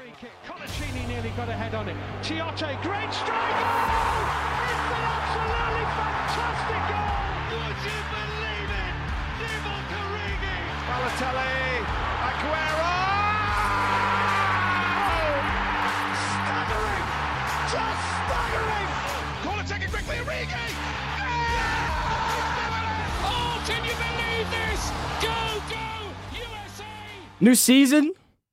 free kick. Colaccini nearly got a head on it. Chiotte, great strike! Oh! It's an absolutely fantastic goal! Would you believe it? Divock Origi! Balotelli, Aguero! Staggering! Just staggering! Corner taken quickly, Origi! Oh, can you believe this? Go, go, USA! New season,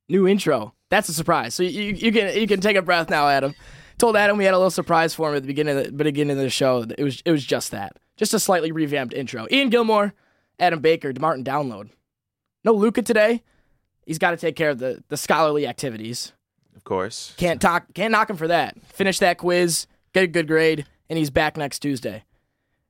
new intro. That's a surprise. So you, you can you can take a breath now, Adam. Told Adam we had a little surprise for him at the beginning of the beginning of the show. It was it was just that, just a slightly revamped intro. Ian Gilmore, Adam Baker, Demartin Download. No Luca today. He's got to take care of the the scholarly activities. Of course. Can't talk. Can't knock him for that. Finish that quiz, get a good grade, and he's back next Tuesday.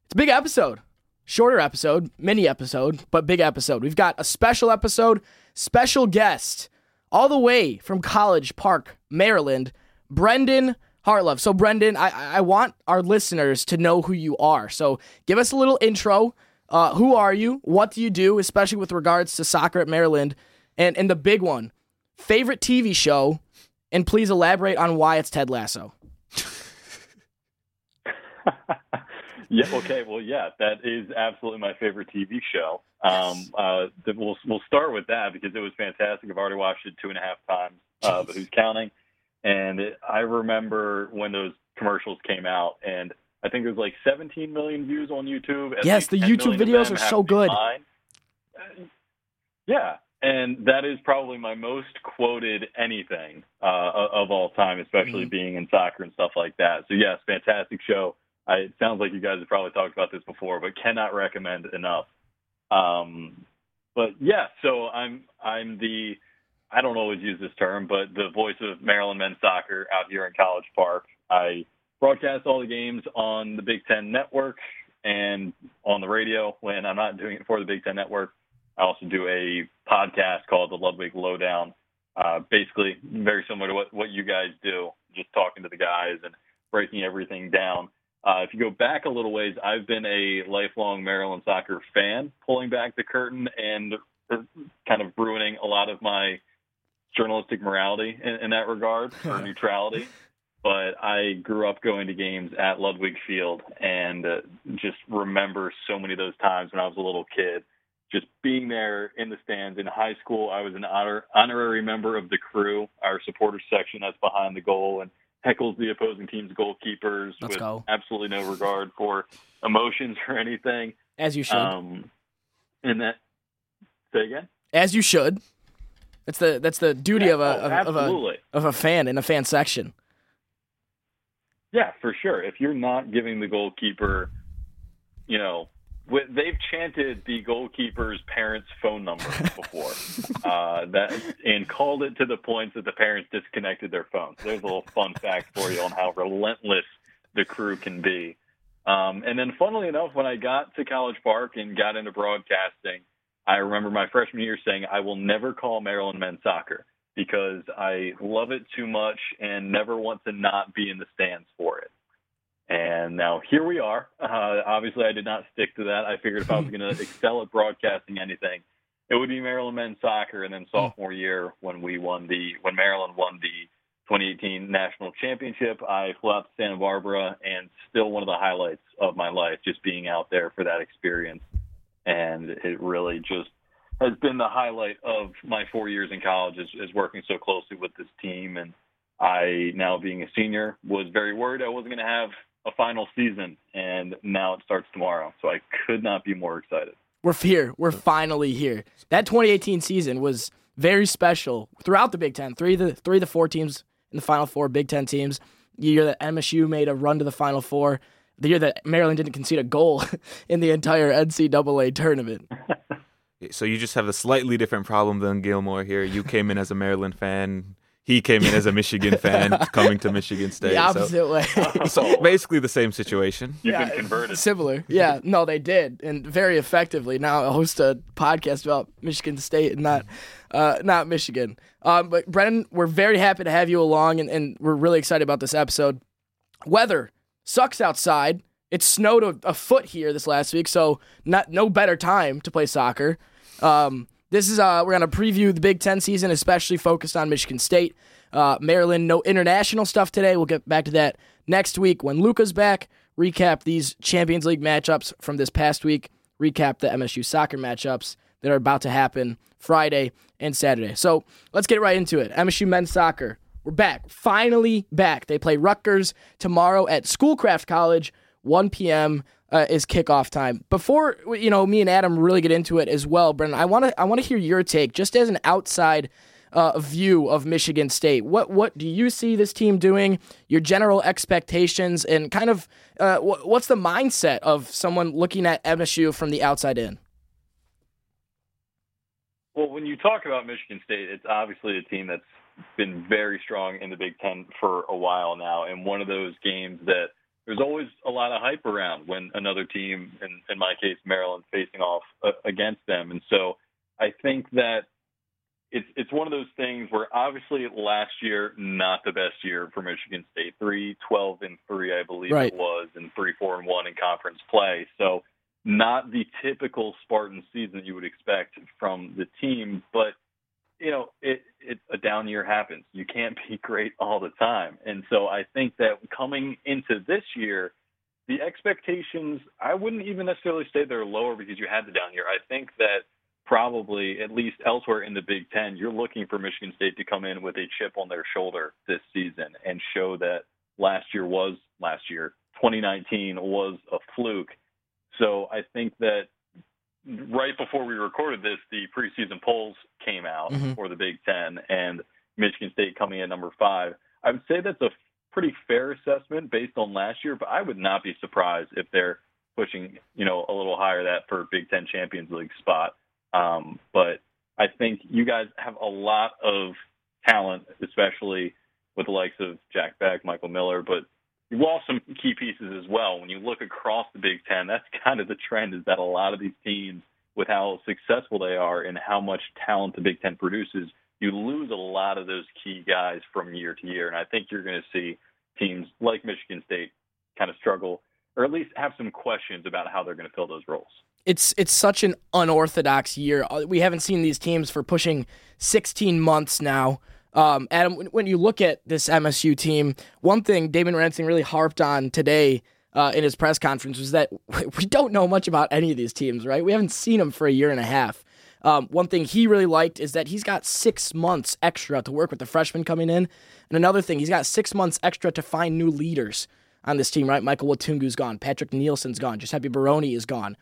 It's a big episode, shorter episode, mini episode, but big episode. We've got a special episode, special guest, all the way from College Park, Maryland, Brendan Hartlove. So, Brendan, I, I want our listeners to know who you are. So, give us a little intro. Uh, who are you? What do you do, especially with regards to soccer at Maryland? And and the big one, favorite TV show, and please elaborate on why it's Ted Lasso. yeah. Okay. Well, yeah, that is absolutely my favorite TV show. Um, uh, we'll we'll start with that because it was fantastic. I've already watched it two and a half times, uh, but who's counting? And it, I remember when those commercials came out, and I think there's like 17 million views on YouTube. At Yes, the YouTube videos are so good. Uh, Yeah, and that is probably my most quoted anything uh, of all time, especially Mm-hmm. being in soccer and stuff like that. So yes, fantastic show. I, it sounds like you guys have probably talked about this before, but cannot recommend enough. Um, but yeah, so I'm I'm the I don't always use this term, but the voice of Maryland men's soccer out here in College Park. I broadcast all the games on the Big Ten Network and on the radio when I'm not doing it for the Big Ten Network. I also do a podcast called the Ludwig Lowdown. Uh, basically, very similar to what, what you guys do, just talking to the guys and breaking everything down. Uh, if you go back a little ways, I've been a lifelong Maryland soccer fan, pulling back the curtain and uh, kind of ruining a lot of my journalistic morality in, in that regard or neutrality. But I grew up going to games at Ludwig Field and uh, just remember so many of those times when I was a little kid just being there in the stands in high school. I was an honor, honorary member of the crew, our supporters section that's behind the goal, and heckles the opposing team's goalkeepers Let's with go. absolutely no regard for emotions or anything. As you should. Um, and that, say again? As you should. That's the that's the duty Yeah, of a oh, of, of a of a fan in a fan section. Yeah, for sure. If you're not giving the goalkeeper, you know, they've chanted the goalkeeper's parents' phone number before, uh, that and called it to the point that the parents disconnected their phones. There's a little fun fact for you on how relentless the crew can be. Um, and then, funnily enough, when I got to College Park and got into broadcasting, I remember my freshman year saying, "I will never call Maryland men's soccer." because I love it too much and never want to not be in the stands for it. And now here we are. Uh, obviously, I did not stick to that. I figured if I was going to excel at broadcasting anything, it would be Maryland men's soccer. And then sophomore year, when we won the when Maryland won the 2018 national championship, I flew out to Santa Barbara, and still one of the highlights of my life, just being out there for that experience. And it really just has been the highlight of my four years in college is, is working so closely with this team. And I, now being a senior, was very worried I wasn't going to have a final season. And now it starts tomorrow. So I could not be more excited. We're here. We're finally here. That 2018 season was very special throughout the Big Ten. Three of the three of the four teams in the Final Four, Big Ten teams. The year that MSU made a run to the Final Four. The year that Maryland didn't concede a goal in the entire NCAA tournament. So you just have a slightly different problem than Gilmore here. You came in as a Maryland fan. He came in as a Michigan fan, coming to Michigan State. The opposite way. So, so basically the same situation. You've Yeah, been converted. Similar. Yeah, no, they did, and very effectively. Now I host a podcast about Michigan State and not, uh, not Michigan. Um, but Brennan, we're very happy to have you along, and, and we're really excited about this episode. Weather sucks outside. It snowed a, a foot here this last week, so not no better time to play soccer. Um, This is uh, we're gonna preview the Big Ten season, especially focused on Michigan State, uh, Maryland. No international stuff today. We'll get back to that next week when Luca's back. Recap these Champions League matchups from this past week. Recap the MSU soccer matchups that are about to happen Friday and Saturday. So let's get right into it. MSU men's soccer. We're back. Finally back. They play Rutgers tomorrow at Schoolcraft College, 1 p.m. Uh, is kickoff time. Before you know, me and Adam really get into it as well, Brennan. I want to I want to hear your take, just as an outside uh, view of Michigan State. What what do you see this team doing? Your general expectations and kind of uh, what's the mindset of someone looking at MSU from the outside in? Well, when you talk about Michigan State, it's obviously a team that's been very strong in the Big Ten for a while now, and one of those games that there's always a lot of hype around when another team, in, in my case, Maryland, facing off uh, against them. And so I think that it's it's one of those things where obviously last year not the best year for Michigan State, three twelve and three, I believe right. it was, and three four and one in conference play. So not the typical Spartan season you would expect from the team, but you know, it, it a down year happens. You can't be great all the time, and so I think that coming into this year, the expectations I wouldn't even necessarily say they're lower because you had the down year. I think that probably at least elsewhere in the Big Ten, you're looking for Michigan State to come in with a chip on their shoulder this season and show that last year was last year, 2019 was a fluke so I think that right before we recorded this, the preseason polls came out mm-hmm. for the Big Ten, and Michigan State coming in number five. I would say that's a pretty fair assessment based on last year, but I would not be surprised if they're pushing, you know, a little higher that for Big Ten Champions League spot. Um, but I think you guys have a lot of talent, especially with the likes of Jack Beck, Michael Miller, but you lost some key pieces as well. When you look across the Big Ten, that's kind of the trend is that a lot of these teams, with how successful they are and how much talent the Big Ten produces, you lose a lot of those key guys from year to year. And I think you're going to see teams like Michigan State kind of struggle or at least have some questions about how they're going to fill those roles. It's it's such an unorthodox year. Uh, we haven't seen these teams for pushing 16 months now. Um, Adam, when you look at this MSU team, one thing Damon Rensing really harped on today uh, in his press conference was that we don't know much about any of these teams, right? We haven't seen them for a year and a half. Um, one thing he really liked is that he's got six months extra to work with the freshmen coming in. And another thing, he's got six months extra to find new leaders on this team, right? Michael Watungu's gone. Patrick Nielsen's gone. Giuseppe Barone is gone.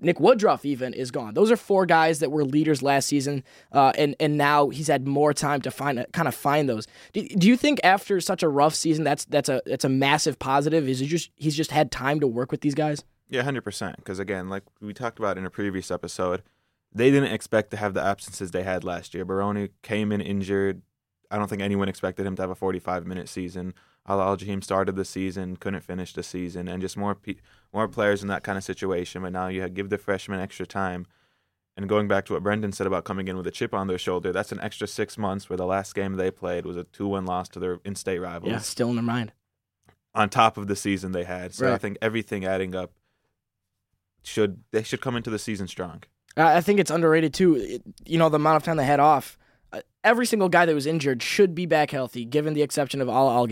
Nick Woodruff even is gone. Those are four guys that were leaders last season, uh, and and now he's had more time to find kind of find those. Do, do, you think after such a rough season, that's that's a that's a massive positive? Is he just he's just had time to work with these guys? Yeah, hundred percent. Because again, like we talked about in a previous episode, they didn't expect to have the absences they had last year. Barone came in injured. I don't think anyone expected him to have a 45 minute season. Al Al started the season, couldn't finish the season, and just more pe- more players in that kind of situation. But now you give the freshmen extra time. And going back to what Brendan said about coming in with a chip on their shoulder, that's an extra six months where the last game they played was a 2 1 loss to their in state rivals. Yeah, still in their mind. On top of the season they had. So right. I think everything adding up should they should come into the season strong. I think it's underrated too. you know, the amount of time they had off every single guy that was injured should be back healthy, given the exception of Al Al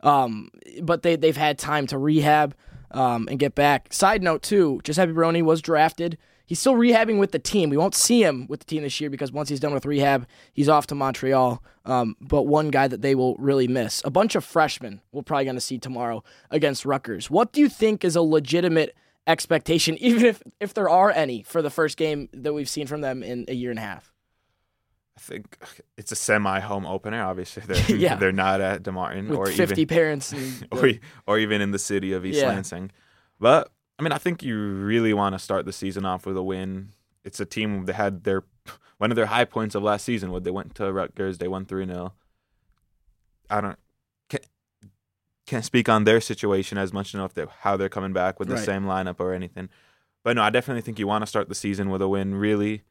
Um, but they they've had time to rehab um, and get back. Side note too, Giuseppe Barone was drafted. He's still rehabbing with the team. We won't see him with the team this year because once he's done with rehab, he's off to Montreal. Um, but one guy that they will really miss. A bunch of freshmen we're probably going to see tomorrow against Rutgers. What do you think is a legitimate expectation, even if if there are any, for the first game that we've seen from them in a year and a half? I think it's a semi-home opener. Obviously, they're yeah. they're not at DeMartin With or fifty even, parents, and, or or even in the city of East yeah. Lansing. But I mean, I think you really want to start the season off with a win. It's a team that had their one of their high points of last season when they went to Rutgers. They won three 0 I don't can't, can't speak on their situation as much if they how they're coming back with the right. same lineup or anything. But no, I definitely think you want to start the season with a win. Really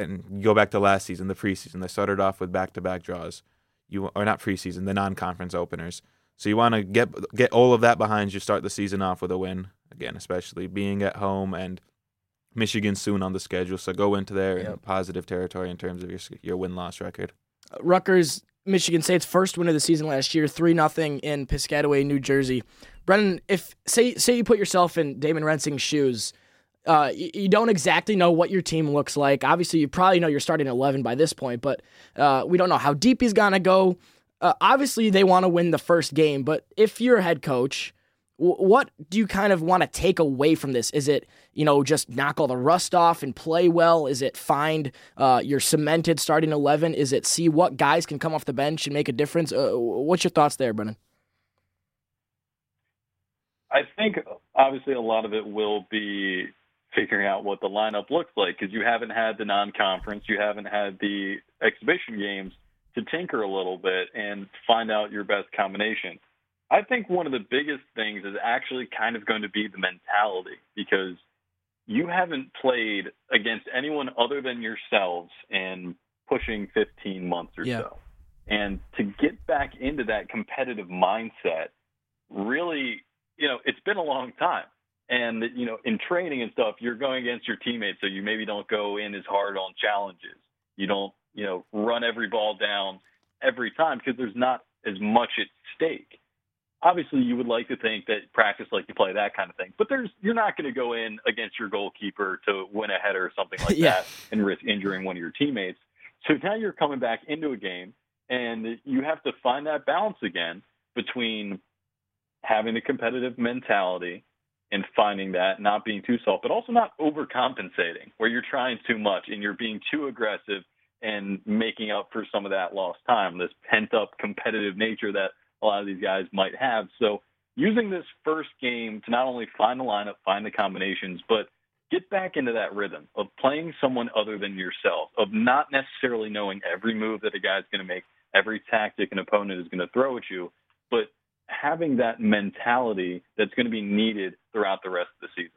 and go back to last season, the preseason. They started off with back-to-back draws. You or not preseason, the non-conference openers. So you want to get get all of that behind you. Start the season off with a win again, especially being at home and Michigan soon on the schedule, so go into there yep. in positive territory in terms of your your win loss record. Rutgers, Michigan State's first win of the season last year, three nothing in Piscataway, New Jersey. Brendan, if say say you put yourself in Damon Rensing's shoes, uh, you, don't exactly know what your team looks like. Obviously, you probably know you're starting 11 by this point, but uh, we don't know how deep he's gonna go. Uh, obviously, they want to win the first game, but if you're a head coach, what do you kind of want to take away from this? Is it, you know, just knock all the rust off and play well? Is it find uh, your cemented starting 11? Is it see what guys can come off the bench and make a difference? Uh, what's your thoughts there, Brennan? I think obviously a lot of it will be figuring out what the lineup looks like because you haven't had the non conference, you haven't had the exhibition games to tinker a little bit and find out your best combination. I think one of the biggest things is actually kind of going to be the mentality because you haven't played against anyone other than yourselves in pushing 15 months or yeah. so. And to get back into that competitive mindset, really, you know, it's been a long time. And, you know, in training and stuff, you're going against your teammates, so you maybe don't go in as hard on challenges. You don't, you know, run every ball down every time because there's not as much at stake obviously you would like to think that practice like you play that kind of thing but there's you're not going to go in against your goalkeeper to win a header or something like yeah. that and risk injuring one of your teammates so now you're coming back into a game and you have to find that balance again between having the competitive mentality and finding that not being too soft but also not overcompensating where you're trying too much and you're being too aggressive and making up for some of that lost time this pent up competitive nature that a lot of these guys might have. So using this first game to not only find the lineup, find the combinations, but get back into that rhythm of playing someone other than yourself, of not necessarily knowing every move that a guy's going to make, every tactic an opponent is going to throw at you, but having that mentality that's going to be needed throughout the rest of the season.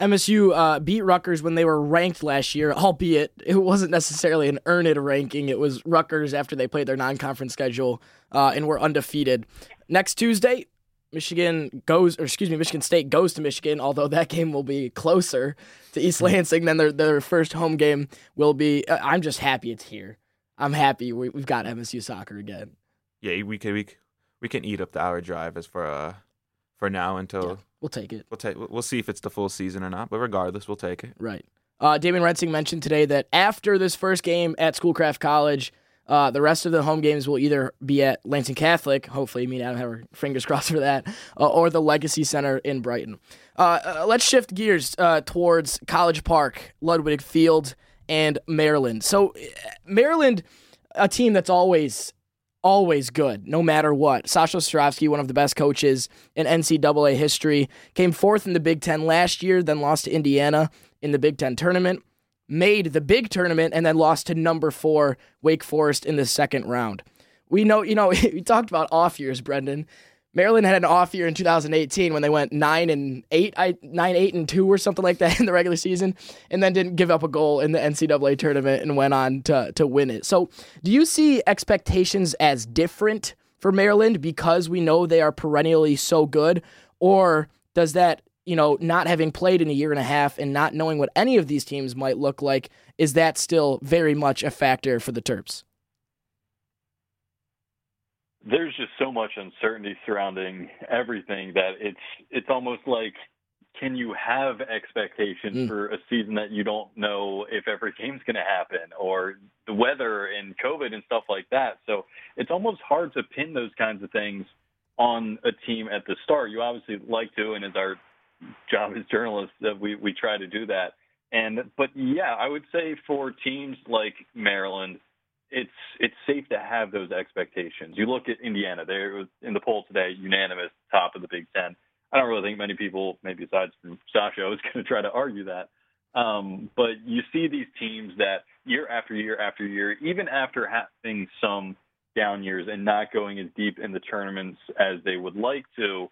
MSU uh, beat Rutgers when they were ranked last year, albeit it wasn't necessarily an earned ranking. It was Rutgers after they played their non conference schedule uh, and were undefeated. Next Tuesday, Michigan goes, or excuse me, Michigan State goes to Michigan, although that game will be closer to East hmm. Lansing than their, their first home game will be. Uh, I'm just happy it's here. I'm happy we, have got MSU soccer again. Yeah, we can, we, we can eat up the hour drive as for uh, for now until yeah, we'll take it. We'll take we'll see if it's the full season or not, but regardless, we'll take it. Right. Uh, Damon Rensing mentioned today that after this first game at Schoolcraft College, uh, the rest of the home games will either be at Lansing Catholic, hopefully, me and Adam have our fingers crossed for that, uh, or the Legacy Center in Brighton. Uh, uh, let's shift gears uh, towards College Park, Ludwig Field, and Maryland. So, Maryland, a team that's always always good, no matter what. Sasho Cirovski, one of the best coaches in NCAA history, came fourth in the Big Ten last year, then lost to Indiana in the Big Ten tournament, made the big tournament, and then lost to number four, Wake Forest, in the second round. We know, you know, we talked about off years, Brendan. Maryland had an off year in 2018 when they went nine and eight, I nine eight and two or something like that in the regular season, and then didn't give up a goal in the NCAA tournament and went on to to win it. So, do you see expectations as different for Maryland because we know they are perennially so good, or does that you know not having played in a year and a half and not knowing what any of these teams might look like is that still very much a factor for the Terps? There's just so much uncertainty surrounding everything that it's it's almost like can you have expectations mm. for a season that you don't know if every game's going to happen or the weather and covid and stuff like that? So it's almost hard to pin those kinds of things on a team at the start. You obviously like to and it's our job as journalists that we we try to do that. And but yeah i would say for teams like maryland it's it's safe to have those expectations. You look at Indiana; they're in the poll today, unanimous top of the Big Ten. I don't really think many people, maybe besides from Sasho, is going to try to argue that. Um, but you see these teams that year after year after year, even after having some down years and not going as deep in the tournaments as they would like to,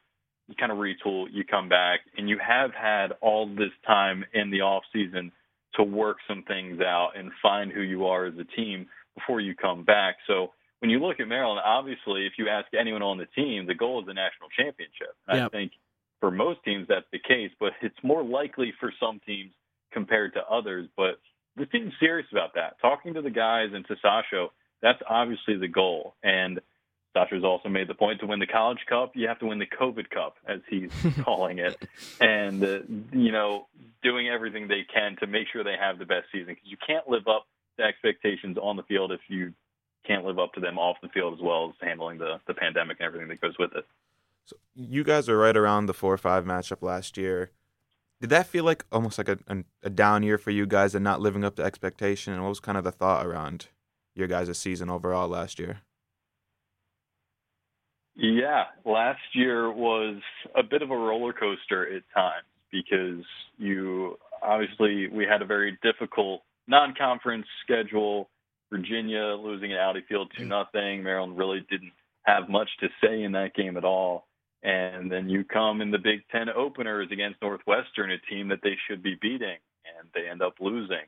you kind of retool, you come back, and you have had all this time in the off season to work some things out and find who you are as a team before you come back. So when you look at Maryland, obviously, if you ask anyone on the team, the goal is the national championship. Yep. I think for most teams that's the case, but it's more likely for some teams compared to others. But this team's serious about that. Talking to the guys and to Sasho, that's obviously the goal. And Sasho's also made the point to win the College Cup, you have to win the COVID Cup, as he's calling it. And, uh, you know, doing everything they can to make sure they have the best season because you can't live up expectations on the field if you can't live up to them off the field as well as handling the, the pandemic and everything that goes with it. So you guys are right around the four or five matchup last year. Did that feel like almost like a, a, a down year for you guys and not living up to expectation? And what was kind of the thought around your guys' season overall last year? Yeah, last year was a bit of a roller coaster at times because you obviously we had a very difficult non-conference schedule. Virginia losing at Audi Field to nothing. Maryland really didn't have much to say in that game at all. And then you come in the Big Ten openers against Northwestern, a team that they should be beating, and they end up losing,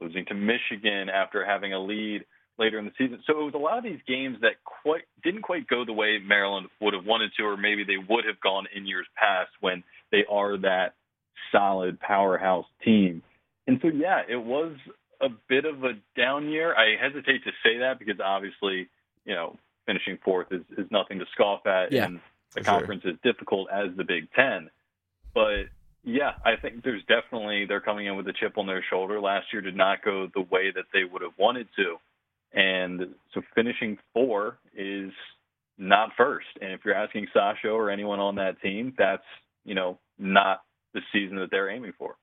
losing to Michigan after having a lead later in the season. So it was a lot of these games that quite didn't quite go the way Maryland would have wanted to, or maybe they would have gone in years past when they are that solid powerhouse team. And so yeah, it was a bit of a down year. I hesitate to say that because obviously, you know, finishing fourth is, is nothing to scoff at yeah, and the conference sure. is difficult as the Big Ten. But yeah, I think there's definitely they're coming in with a chip on their shoulder. Last year did not go the way that they would have wanted to. And so finishing four is not first. And if you're asking Sasho or anyone on that team, that's, you know, not the season that they're aiming for.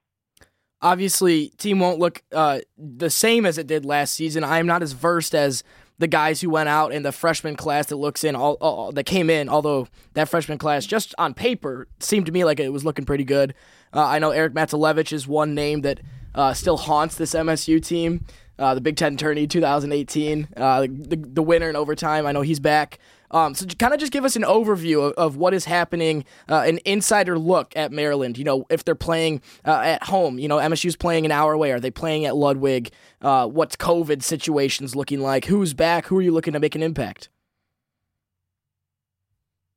Obviously, team won't look uh, the same as it did last season. I am not as versed as the guys who went out in the freshman class that looks in all, all, that came in. Although that freshman class, just on paper, seemed to me like it was looking pretty good. Uh, I know Eric Matzelevich is one name that uh, still haunts this MSU team uh, the Big Ten tourney 2018, uh, the, the winner in overtime. I know he's back. Um, so kind of just give us an overview of, of what is happening, uh, an insider look at Maryland. You know, if they're playing uh, at home, you know, MSU's playing an hour away. Are they playing at Ludwig? Uh, what's COVID situations looking like? Who's back? Who are you looking to make an impact?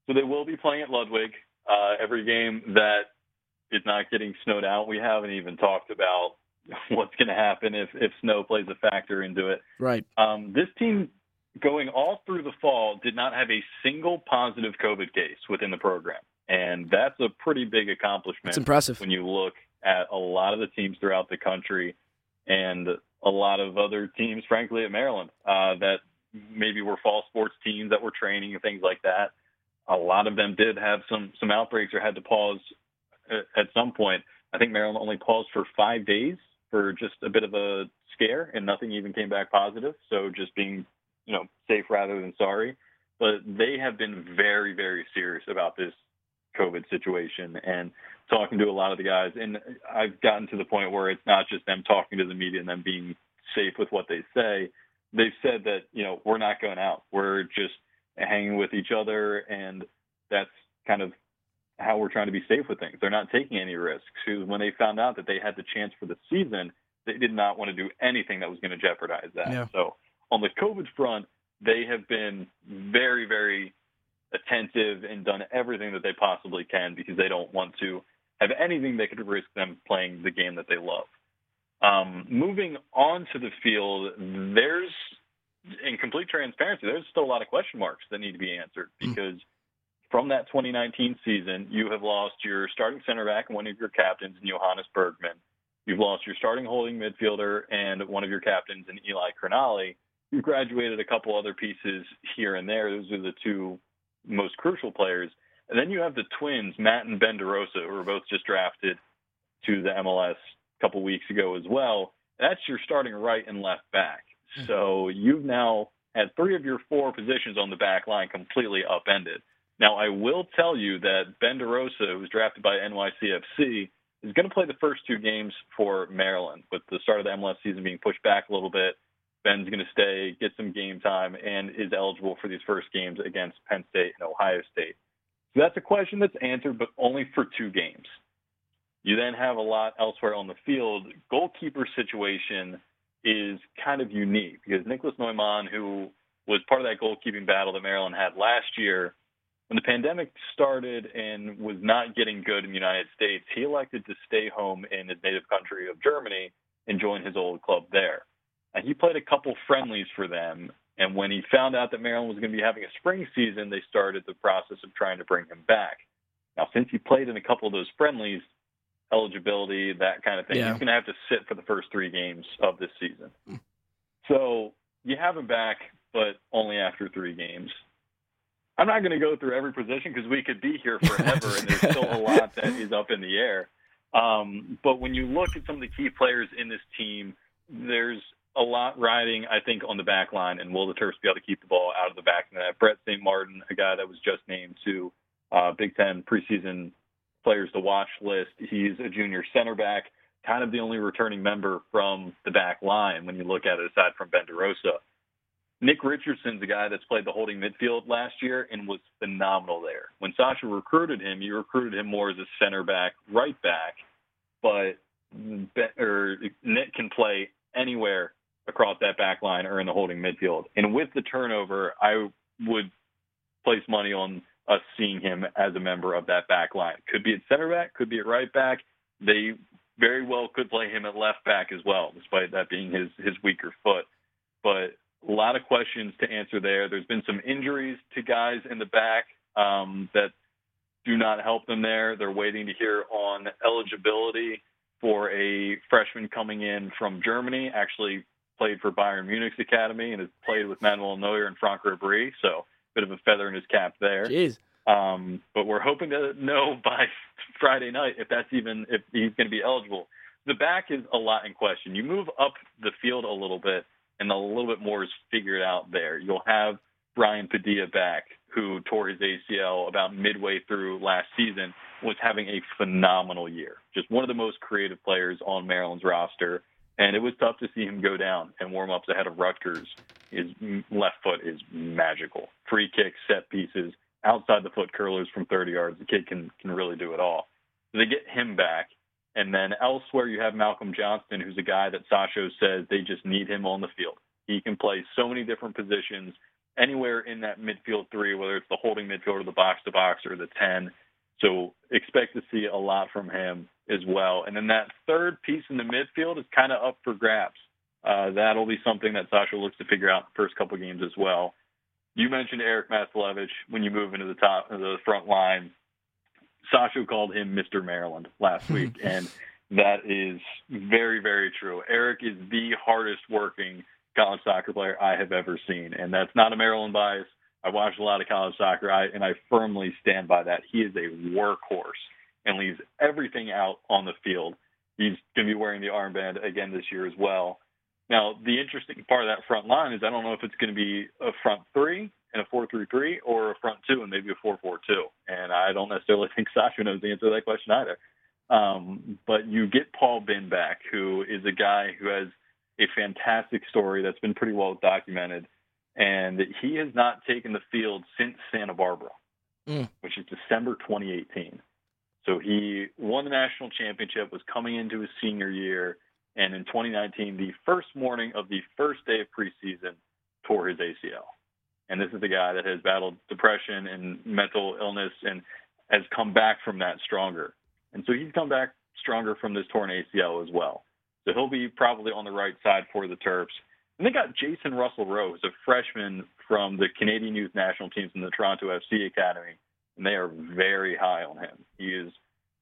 So they will be playing at Ludwig. Uh, every game that is not getting snowed out, we haven't even talked about what's going to happen if if snow plays a factor into it. Right. Um, this team going all through the fall did not have a single positive COVID case within the program, and that's a pretty big accomplishment. It's impressive when you look at a lot of the teams throughout the country and a lot of other teams, frankly, at Maryland uh, that maybe were fall sports teams that were training and things like that. A lot of them did have some some outbreaks or had to pause at some point. I think Maryland only paused for five days for just a bit of a scare, and nothing even came back positive. So just being, you know, safe rather than sorry. But they have been very, very serious about this COVID situation and talking to a lot of the guys. And I've gotten to the point where it's not just them talking to the media and them being safe with what they say. They've said that, you know, we're not going out. We're just hanging with each other. And that's kind of how we're trying to be safe with things. They're not taking any risks. When they found out that they had the chance for the season, they did not want to do anything that was going to jeopardize that. Yeah. So on the COVID front, they have been very, very attentive and done everything that they possibly can because they don't want to have anything that could risk them playing the game that they love. Um, moving on to the field, there's in complete transparency, there's still a lot of question marks that need to be answered hmm. because from that 2019 season, you have lost your starting center back and one of your captains, in Johannes Bergmann. You've lost your starting holding midfielder and one of your captains in Eli Crognale. Graduated a couple other pieces here and there. Those are the two most crucial players. And then you have the twins, Matt and Ben Di Rosa, who were both just drafted to the MLS a couple weeks ago as well. That's your starting right and left back. Hmm. So you've now had three of your four positions on the back line completely upended. Now, I will tell you that Ben Di Rosa, who was drafted by NYCFC, is going to play the first two games for Maryland, with the start of the MLS season being pushed back a little bit. Ben's going to stay, get some game time, and is eligible for these first games against Penn State and Ohio State. So that's a question that's answered, but only for two games. You then have a lot elsewhere on the field. Goalkeeper situation is kind of unique because Niklas Neumann, who was part of that goalkeeping battle that Maryland had last year, when the pandemic started and was not getting good in the United States, he elected to stay home in his native country of Germany and join his old club there. And he played a couple friendlies for them. And when he found out that Maryland was going to be having a spring season, they started the process of trying to bring him back. Now, since he played in a couple of those friendlies, eligibility, that kind of thing, yeah. he's going to have to sit for the first three games of this season. So you have him back, but only after three games. I'm not going to go through every position because we could be here forever, and there's still a lot that is up in the air. Um, but when you look at some of the key players in this team, there's a lot riding, I think, on the back line, and will the Terps be able to keep the ball out of the back net? Brett St. Martin, a guy that was just named to uh, Big Ten preseason players to watch list. He's a junior center back, kind of the only returning member from the back line when you look at it, aside from Ben Di Rosa. Nick Richardson's a guy that's played the holding midfield last year and was phenomenal there. When Sasho recruited him, you recruited him more as a center back, right back, but or Nick can play anywhere across that back line or in the holding midfield. And with the turnover, I would place money on us seeing him as a member of that back line. Could be at center back, could be at right back. They very well could play him at left back as well, despite that being his his weaker foot. But a lot of questions to answer there. There's been some injuries to guys in the back um, that do not help them there. They're waiting to hear on eligibility for a freshman coming in from Germany. Actually played for Bayern Munich's academy and has played with Manuel Neuer and Franck Ribery. So a bit of a feather in his cap there. Jeez. Um, but we're hoping to know by Friday night if that's even if he's going to be eligible. The back is a lot in question. You move up the field a little bit, and a little bit more is figured out there. You'll have Brayan Padilla back, who tore his ACL about midway through last season, was having a phenomenal year. Just one of the most creative players on Maryland's roster. And it was tough to see him go down and warm ups ahead of Rutgers. His left foot is magical. Free kicks, set pieces, outside the foot curlers from 30 yards. The kid can can really do it all. So they get him back, and then elsewhere you have Malcolm Johnston, who's a guy that Sasho says they just need him on the field. He can play so many different positions anywhere in that midfield three, whether it's the holding midfield or the box to box or the 10. So expect to see a lot from him as well. And then that third piece in the midfield is kind of up for grabs. Uh, that'll be something that Sasho looks to figure out the first couple games as well. You mentioned Eric Matzelevich when you move into the top, the front line. Sasho called him Mr. Maryland last week, and that is very, very true. Eric is the hardest working college soccer player I have ever seen, and that's not a Maryland bias. I watched a lot of college soccer, I, and I firmly stand by that. He is a workhorse and leaves everything out on the field. He's going to be wearing the armband again this year as well. Now, the interesting part of that front line is I don't know if it's going to be a front three and a four-three-three or a front two and maybe a four-four-two. And I don't necessarily think Sasho knows the answer to that question either. Um, but you get Paul Bin back, who is a guy who has a fantastic story that's been pretty well documented. And he has not taken the field since Santa Barbara, mm. which is December 2018. So he won the national championship, was coming into his senior year, and in 2019, the first morning of the first day of preseason, tore his ACL. And this is the guy that has battled depression and mental illness and has come back from that stronger. And so he's come back stronger from this torn ACL as well. So he'll be probably on the right side for the Terps. And they got Jason Russell Rowe, a freshman from the Canadian Youth National Teams in the Toronto FC Academy, and they are very high on him. He is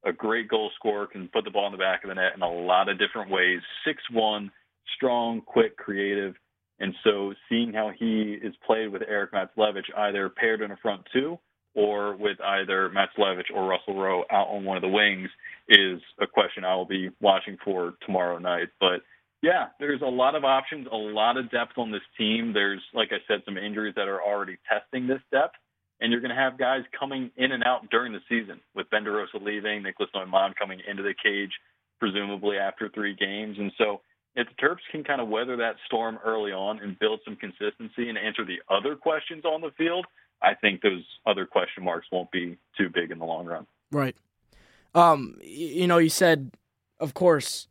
a great goal scorer, can put the ball in the back of the net in a lot of different ways. Six one, strong, quick, creative. And so seeing how he is played with Eric Matzelevich, either paired in a front two or with either Matzelevich or Russell Rowe out on one of the wings is a question I will be watching for tomorrow night. But yeah, there's a lot of options, a lot of depth on this team. There's, like I said, some injuries that are already testing this depth and you're going to have guys coming in and out during the season with Ben Di Rosa leaving, Niklas Neumann coming into the cage, presumably after three games. And so if the Terps can kind of weather that storm early on and build some consistency and answer the other questions on the field, I think those other question marks won't be too big in the long run. Right. Um, you know, you said, of course,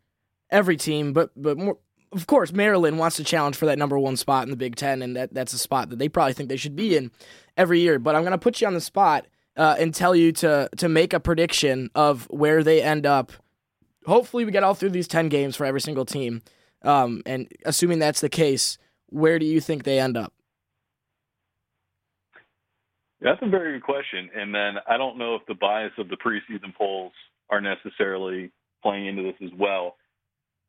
every team, but but more of course, Maryland wants to challenge for that number one spot in the Big Ten, and that, that's a spot that they probably think they should be in every year. But I'm going to put you on the spot uh, and tell you to to make a prediction of where they end up. Hopefully, we get all through these ten games for every single team, um, and assuming that's the case, where do you think they end up? That's a very good question. And then I don't know if the bias of the preseason polls are necessarily playing into this as well.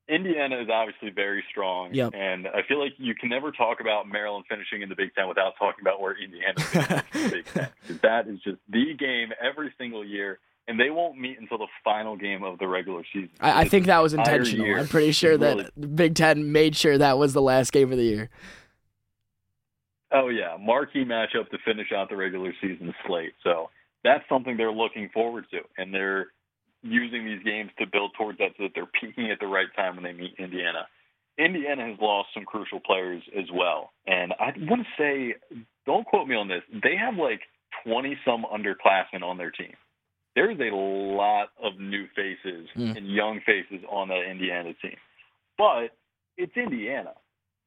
Indiana is obviously very strong, yep. and I feel like you can never talk about Maryland finishing in the Big Ten without talking about where Indiana is in the Big Ten. That is just the game every single year, and they won't meet until the final game of the regular season. I, I think that was intentional. I'm pretty sure that really, Big Ten made sure that was the last game of the year. Oh yeah, marquee matchup to finish out the regular season slate. So that's something they're looking forward to, and they're using these games to build towards that so that they're peaking at the right time when they meet Indiana. Indiana has lost some crucial players as well, and I want to say, don't quote me on this. They have like 20 some underclassmen on their team. There's a lot of new faces mm. and young faces on that Indiana team, but it's Indiana.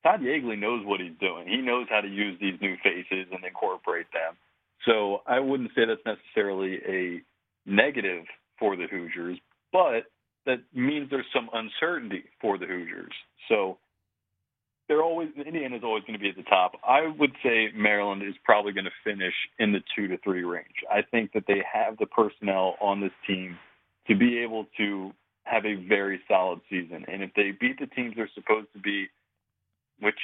Todd Yeagley knows what he's doing. He knows how to use these new faces and incorporate them. So I wouldn't say that's necessarily a negative for the Hoosiers, but that means there's some uncertainty for the Hoosiers. So they're always Indiana is always going to be at the top. I would say Maryland is probably going to finish in the two to three range. I think that they have the personnel on this team to be able to have a very solid season. And if they beat the teams they're supposed to be which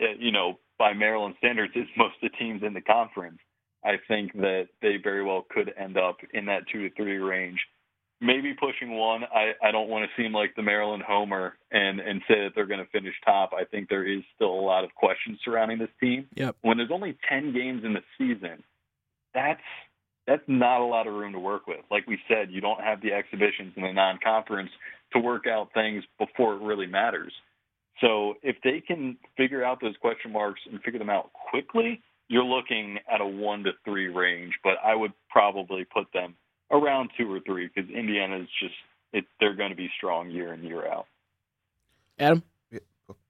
uh, you know by Maryland standards is most of the teams in the conference. I think that they very well could end up in that two to three range, maybe pushing one. I, I don't want to seem like the Maryland homer and and say that they're going to finish top. I think there is still a lot of questions surrounding this team. Yep. When there's only ten games in the season, that's that's not a lot of room to work with. Like we said, you don't have the exhibitions and the non-conference to work out things before it really matters. So if they can figure out those question marks and figure them out quickly, you're looking at a one to three range. But I would probably put them around two or three because Indiana is just it, they're going to be strong year in year out. Adam,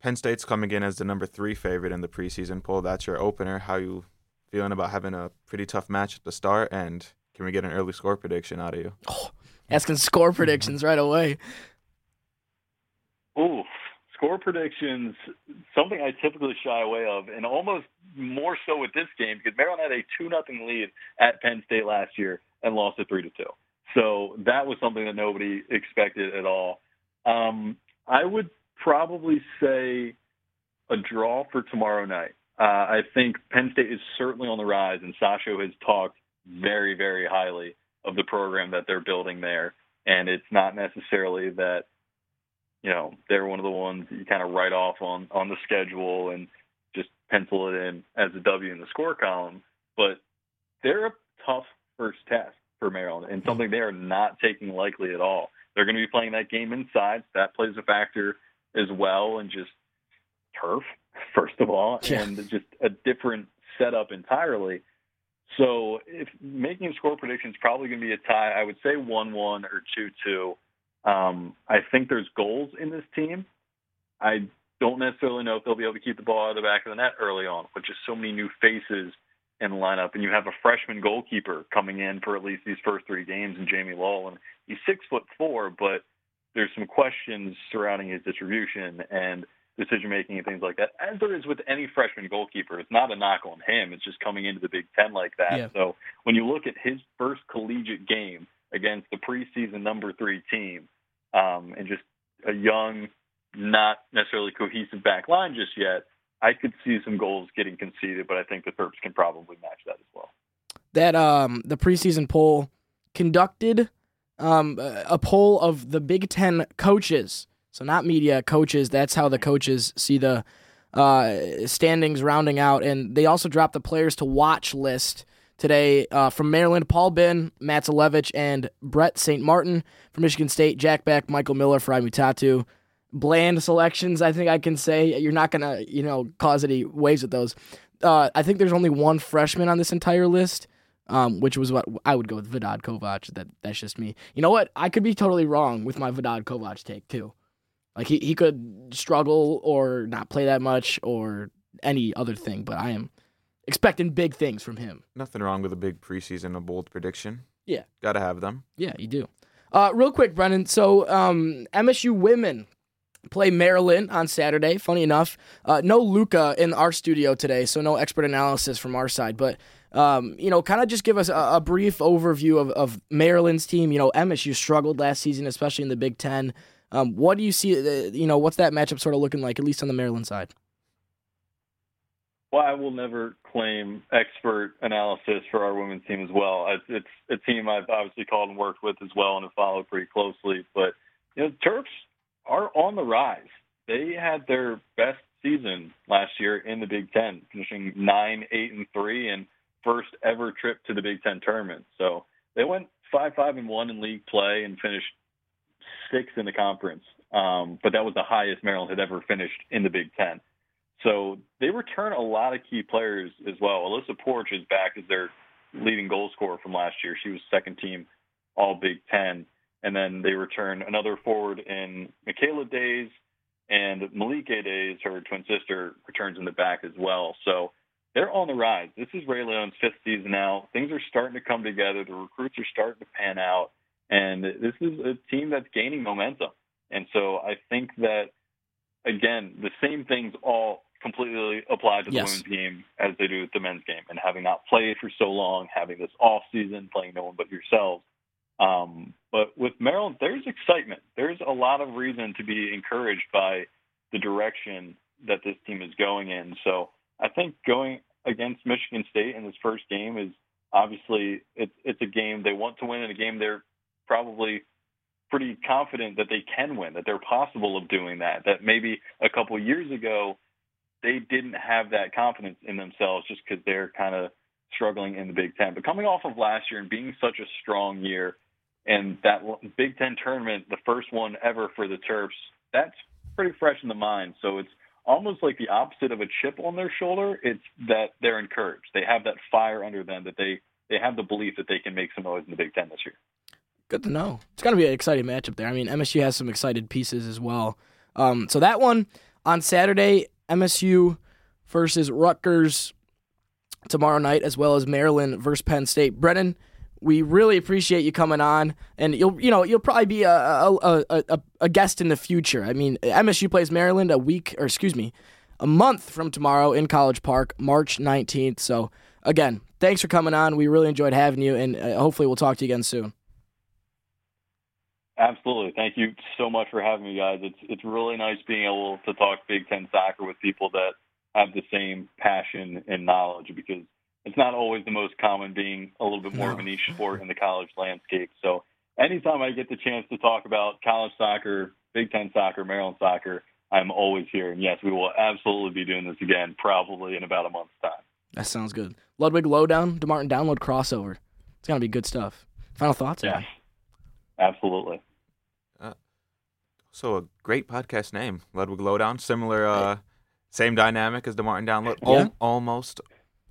Penn State's coming in as the number three favorite in the preseason poll. That's your opener. How you feeling about having a pretty tough match at the start? And can we get an early score prediction out of you? Oh, asking score predictions right away. Ooh, score predictions, something I typically shy away of, and almost more so with this game because Maryland had a two nothing lead at Penn State last year and lost it three to two. So that was something that nobody expected at all. Um, I would probably say a draw for tomorrow night. Uh, I think Penn State is certainly on the rise, and Sasho has talked very, very highly of the program that they're building there. And it's not necessarily that you know they're one of the ones that you kind of write off on on the schedule and just pencil it in as a W in the score column. But they're a tough first test for Maryland and something they are not taking lightly at all. They're going to be playing that game inside. That plays a factor as well, and just turf first of all, yeah. and just a different setup entirely. So, if making a score predictions probably going to be a tie, I would say one-one or two-two. Um, I think there's goals in this team. I don't necessarily know if they'll be able to keep the ball out of the back of the net early on, with just so many new faces in the lineup, and you have a freshman goalkeeper coming in for at least these first three games, and Jamie Lowell, and he's six foot four, but there's some questions surrounding his distribution and decision making and things like that, as there is with any freshman goalkeeper. It's not a knock on him; it's just coming into the Big Ten like that. Yeah. So when you look at his first collegiate game against the preseason number three team, um, and just a young, not necessarily cohesive back line just yet, I could see some goals getting conceded, but I think the Terps can probably match that as well. That um, the preseason poll conducted um, a poll of the Big Ten coaches, so not media coaches. That's how the coaches see the uh, standings rounding out, and they also dropped the players to watch list today uh, from Maryland, Paul Bin, Matzelevich, and Brett St. Martin. From Michigan State, Jack Beck, Michael Miller, Farai Mutatu. Bland selections, I think I can say. You're not going to, you know, cause any waves with those. Uh, I think there's only one freshman on this entire list, um, which was what I would go with Vedad Kovac. That That's just me. You know what? I could be totally wrong with my Vedad Kovac take, too. Like he, he could struggle or not play that much or any other thing, but I am expecting big things from him. Nothing wrong with a big preseason, a bold prediction. Yeah. Got to have them. Yeah, you do. Uh, real quick, Brennan. So um, MSU women play Maryland on Saturday. Funny enough, uh, no Luca in our studio today, so no expert analysis from our side. But um, you know, kind of just give us a, a, brief overview of, of Maryland's team. You know, MSU struggled last season, especially in the Big Ten. Um, what do you see? Uh, you know, what's that matchup sort of looking like, at least on the Maryland side? Well, I will never claim expert analysis for our women's team as well. It's, a team I've obviously called and worked with as well and have followed pretty closely. But you know, Terps are on the rise. They had their best season last year in the Big Ten, finishing nine, eight, and three, and first ever trip to the Big Ten tournament. So they went five, five, and one in league play and finished sixth in the conference. Um, but that was the highest Maryland had ever finished in the Big Ten. So they return a lot of key players as well. Alyssa Poarch is back as their leading goal scorer from last year. She was second team All Big Ten. And then they return another forward in Mikayla Dayes and Malikae Dayes, her twin sister, returns in the back as well. So they're on the rise. This is Ray Leone's fifth season now. Things are starting to come together. The recruits are starting to pan out. And this is a team that's gaining momentum. And so I think that, again, the same things all completely apply to the yes. women's game as they do with the men's game. And having not played for so long, having this off season, playing no one but yourselves. Um, but with Maryland, there's excitement. There's a lot of reason to be encouraged by the direction that this team is going in. So I think going against Michigan State in this first game is obviously it's it's a game they want to win and a game they're probably pretty confident that they can win, that they're possible of doing that. That maybe a couple years ago they didn't have that confidence in themselves just because they're kind of struggling in the Big Ten. But coming off of last year and being such a strong year, and that Big Ten tournament, the first one ever for the Terps, that's pretty fresh in the mind. So it's almost like the opposite of a chip on their shoulder. It's that they're encouraged. They have that fire under them that they they have the belief that they can make some noise in the Big Ten this year. Good to know. It's going to be an exciting matchup there. I mean, MSU has some excited pieces as well. Um, so that one on Saturday, MSU versus Rutgers tomorrow night, as well as Maryland versus Penn State. Brennan, we really appreciate you coming on, and you'll you know you'll probably be a a, a, a guest in the future. I mean, MSU plays Maryland a week, or excuse me, a month from tomorrow in College Park, March nineteenth. So again, thanks for coming on. We really enjoyed having you, and uh, hopefully we'll talk to you again soon. Absolutely. Thank you so much for having me, guys. It's it's really nice being able to talk Big Ten soccer with people that have the same passion and knowledge because it's not always the most common being a little bit more no. of a niche sport in the college landscape. So anytime I get the chance to talk about college soccer, Big Ten soccer, Maryland soccer, I'm always here. And yes, we will absolutely be doing this again, probably in about a month's time. That sounds good. Ludwig Lowdown, DeMartin download crossover. It's gonna be good stuff. Final thoughts? Yeah, absolutely. Uh, so a great podcast name, Ludwig Lowdown. Similar, uh, same dynamic as DeMartin Download. Yeah. almost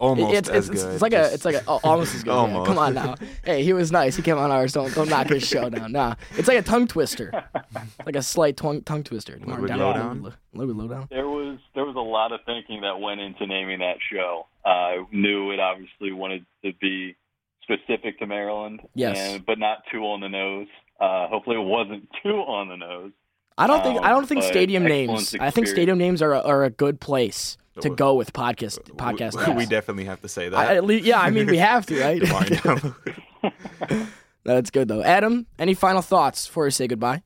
almost it's, as it's, good. It's like a, it's like a, oh, almost as good. almost. Come on now. Hey, he was nice. He came on ours. Don't don't knock his show down. Nah, it's like a tongue twister, like a slight tongue tongue twister. Little down, low down. Little low down. There was there was a lot of thinking that went into naming that show. I uh, knew it obviously wanted to be specific to Maryland, yes, and, but not too on the nose. Uh, hopefully, it wasn't too on the nose. I don't think um, I don't think stadium names. Experience. I think stadium names are a, are a a good to go with podcast podcast. We, we definitely have to say that. I, least, yeah, I mean we have to, right? That's good though. Adam, any final thoughts before we say goodbye?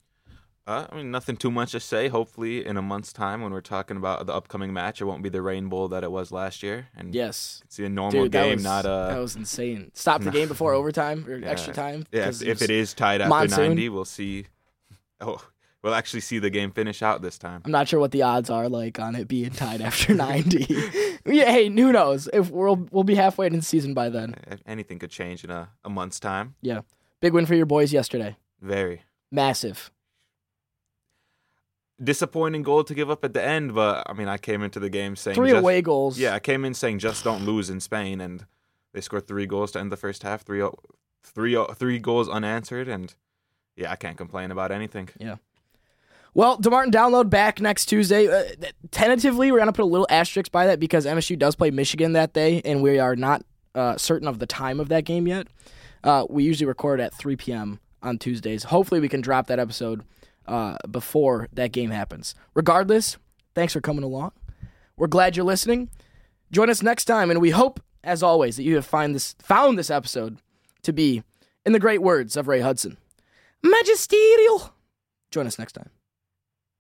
Uh, I mean, nothing too much to say. Hopefully, in a month's time, when we're talking about the upcoming match, it won't be the rainbow that it was last year. And yes, it's a normal Dude, game, was, not a. That was insane. Stop the game before overtime or yeah. extra time. Yeah, if, if it is tied after monsoon. ninety, we'll see. Oh, we'll actually see the game finish out this time. I'm not sure what the odds are like on it being tied after 90. yeah, hey, who knows? If we'll we'll be halfway in the season by then. Anything could change in a, a month's time. Yeah. Big win for your boys yesterday. Very. Massive. Disappointing goal to give up at the end, but I mean, I came into the game saying three just, away goals. Yeah, I came in saying just don't lose in Spain, and they scored three goals to end the first half. Three, three, three goals unanswered, and yeah, I can't complain about anything. Yeah. Well, DeMartin download back next Tuesday. Uh, tentatively, we're going to put a little asterisk by that because MSU does play Michigan that day, and we are not uh, certain of the time of that game yet. Uh, we usually record at 3 p.m. on Tuesdays. Hopefully, we can drop that episode uh, before that game happens. Regardless, thanks for coming along. We're glad you're listening. Join us next time, and we hope, as always, that you have find this, found this episode to be, in the great words of Ray Hudson, magisterial. Join us next time.